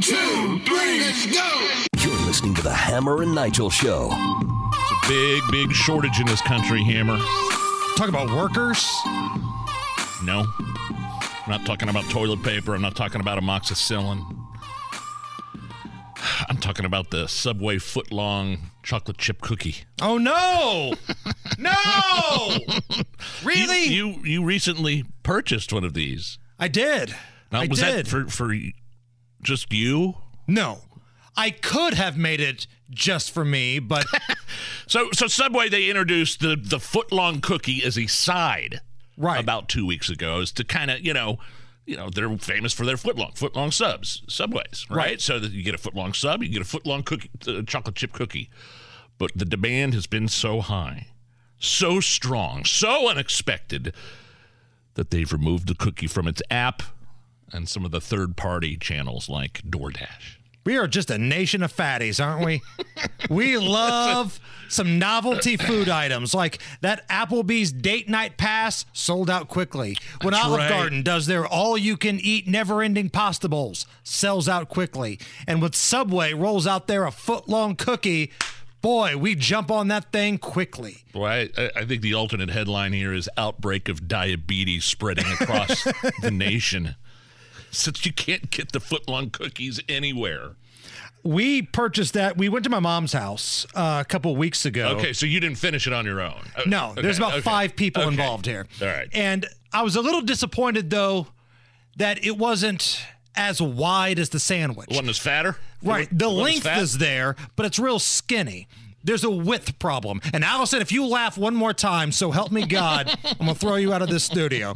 One, two, three, let's go! You're listening to the Hammer and Nigel Show. It's a big, big shortage in this country, Hammer. Talk about workers. No. I'm not talking about toilet paper. I'm not talking about amoxicillin. I'm talking about the Subway foot long chocolate chip cookie. Oh no! no! Really? You, you you recently purchased one of these. I did. Now, I was did. that for for just you? no. I could have made it just for me, but So so Subway they introduced the the foot long cookie as a side right. about two weeks ago is to kind of you know you know they're famous for their footlong footlong subs subways right? Right. so that you get a footlong sub you get a footlong cookie uh, chocolate chip cookie but the demand has been so high so strong so unexpected that they've removed the cookie from its app and some of the third party channels like DoorDash we are just a nation of fatties, aren't we? we love some novelty food items like that Applebee's date night pass sold out quickly. When That's Olive right. Garden does their all you can eat never ending pasta bowls, sells out quickly. And when Subway rolls out there a foot long cookie, boy, we jump on that thing quickly. Boy, I, I think the alternate headline here is outbreak of diabetes spreading across the nation. Since you can't get the footlong cookies anywhere. We purchased that. We went to my mom's house uh, a couple weeks ago. Okay, so you didn't finish it on your own. Uh, No, okay, there's about okay, five people okay. involved here. All right. And I was a little disappointed though that it wasn't as wide as the sandwich. One is fatter. Right. One- The length is there, but it's real skinny. There's a width problem. And Allison, if you laugh one more time, so help me God, I'm going to throw you out of this studio.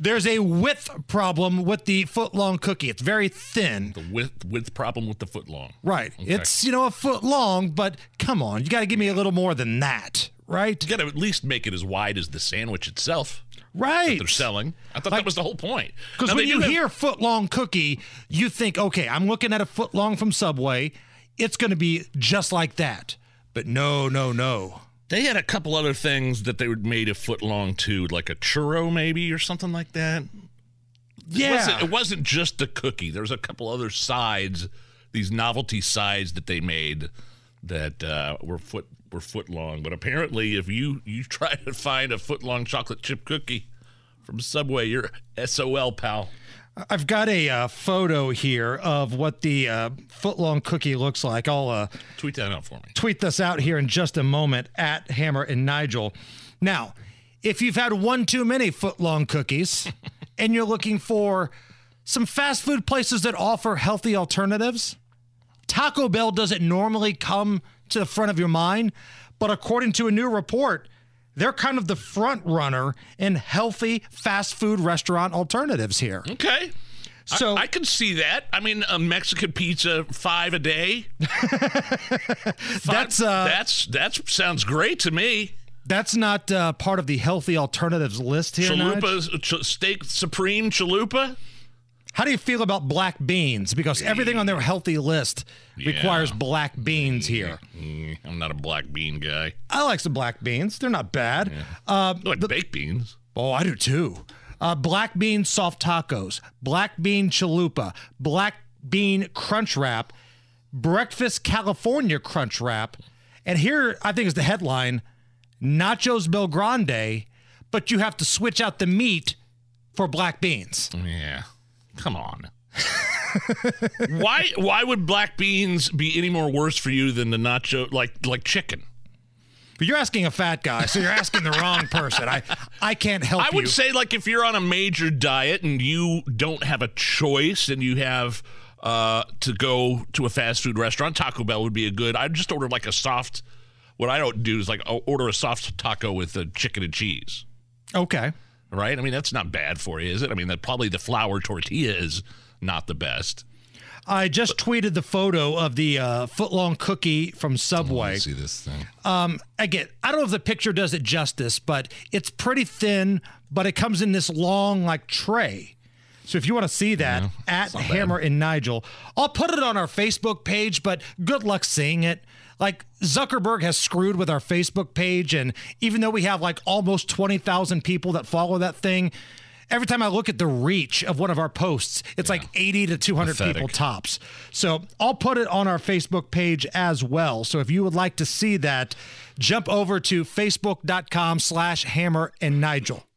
There's a width problem with the foot long cookie. It's very thin. the width width problem with the footlong. Right. It's, you know, a foot long, but come on, you got to give me a little more than that. Right? You got to at least make it as wide as the sandwich itself. Right. They're selling. I thought Like- that was the whole point. Because when you have- hear foot long cookie, you think, okay, I'm looking at a foot long from Subway. It's going to be just like that. But no, no, no. They had a couple other things that they would made a foot long too, like a churro maybe or something like that. It Yeah. wasn't, it wasn't just the cookie. There was a couple other sides, these novelty sides that they made that uh, were foot were foot long. But apparently, if you you try to find a foot long chocolate chip cookie from Subway, you're SOL, pal. I've got a uh, photo here of what the uh, foot long cookie looks like. I'll uh, Tweet that out for me. tweet this out here in just a moment at Hammer and Nigel. Now, if you've had one too many foot long cookies and you're looking for some fast food places that offer healthy alternatives, Taco Bell doesn't normally come to the front of your mind, but according to a new report, they're kind of the front runner in healthy fast food restaurant alternatives here. Okay. So I, I can see that. I mean, a Mexican pizza five a day. Five- That's, uh, that's that sounds great to me. that's not uh, part of the healthy alternatives list here. Chalupa, ch- steak supreme chalupa. How do you feel about black beans? Because everything on their healthy list requires black beans here. Mm, I'm not a black bean guy. I like some black beans. They're not bad. Uh, I like baked beans. oh, I do too. Uh, black bean soft tacos, black bean chalupa, black bean crunch wrap, breakfast California crunch wrap, and here I think is the headline: Nachos BellGrande, but you have to switch out the meat for black beans. Yeah. Come on. why why would black beans be any more worse for you than the nacho like like chicken? But you're asking a fat guy, so you're asking the wrong person. I I can't help I you. would say like if you're on a major diet and you don't have a choice and you have uh, to go to a fast food restaurant, Taco Bell would be a good. I'd just order like a soft. What I don't do is like I'll order a soft taco with the chicken and cheese. okay. Right? I mean that's not bad for you, is it? I mean that probably the flour tortilla is not the best. I just tweeted the photo of the uh, footlong cookie from Subway. see this thing. Um, again, I don't know if the picture does it justice, but it's pretty thin, but it comes in this long like tray. So if you want to see that at not bad. Hammer and Nigel, I'll put it on our Facebook page, but good luck seeing it. Like Zuckerberg has screwed with our Facebook page, and even though we have like almost 20,000 people that follow that thing, every time I look at the reach of one of our posts, it's like 80 to 200 people tops. So I'll put it on our Facebook page as well. So if you would like to see that, jump over to facebook.com slash hammer and Nigel.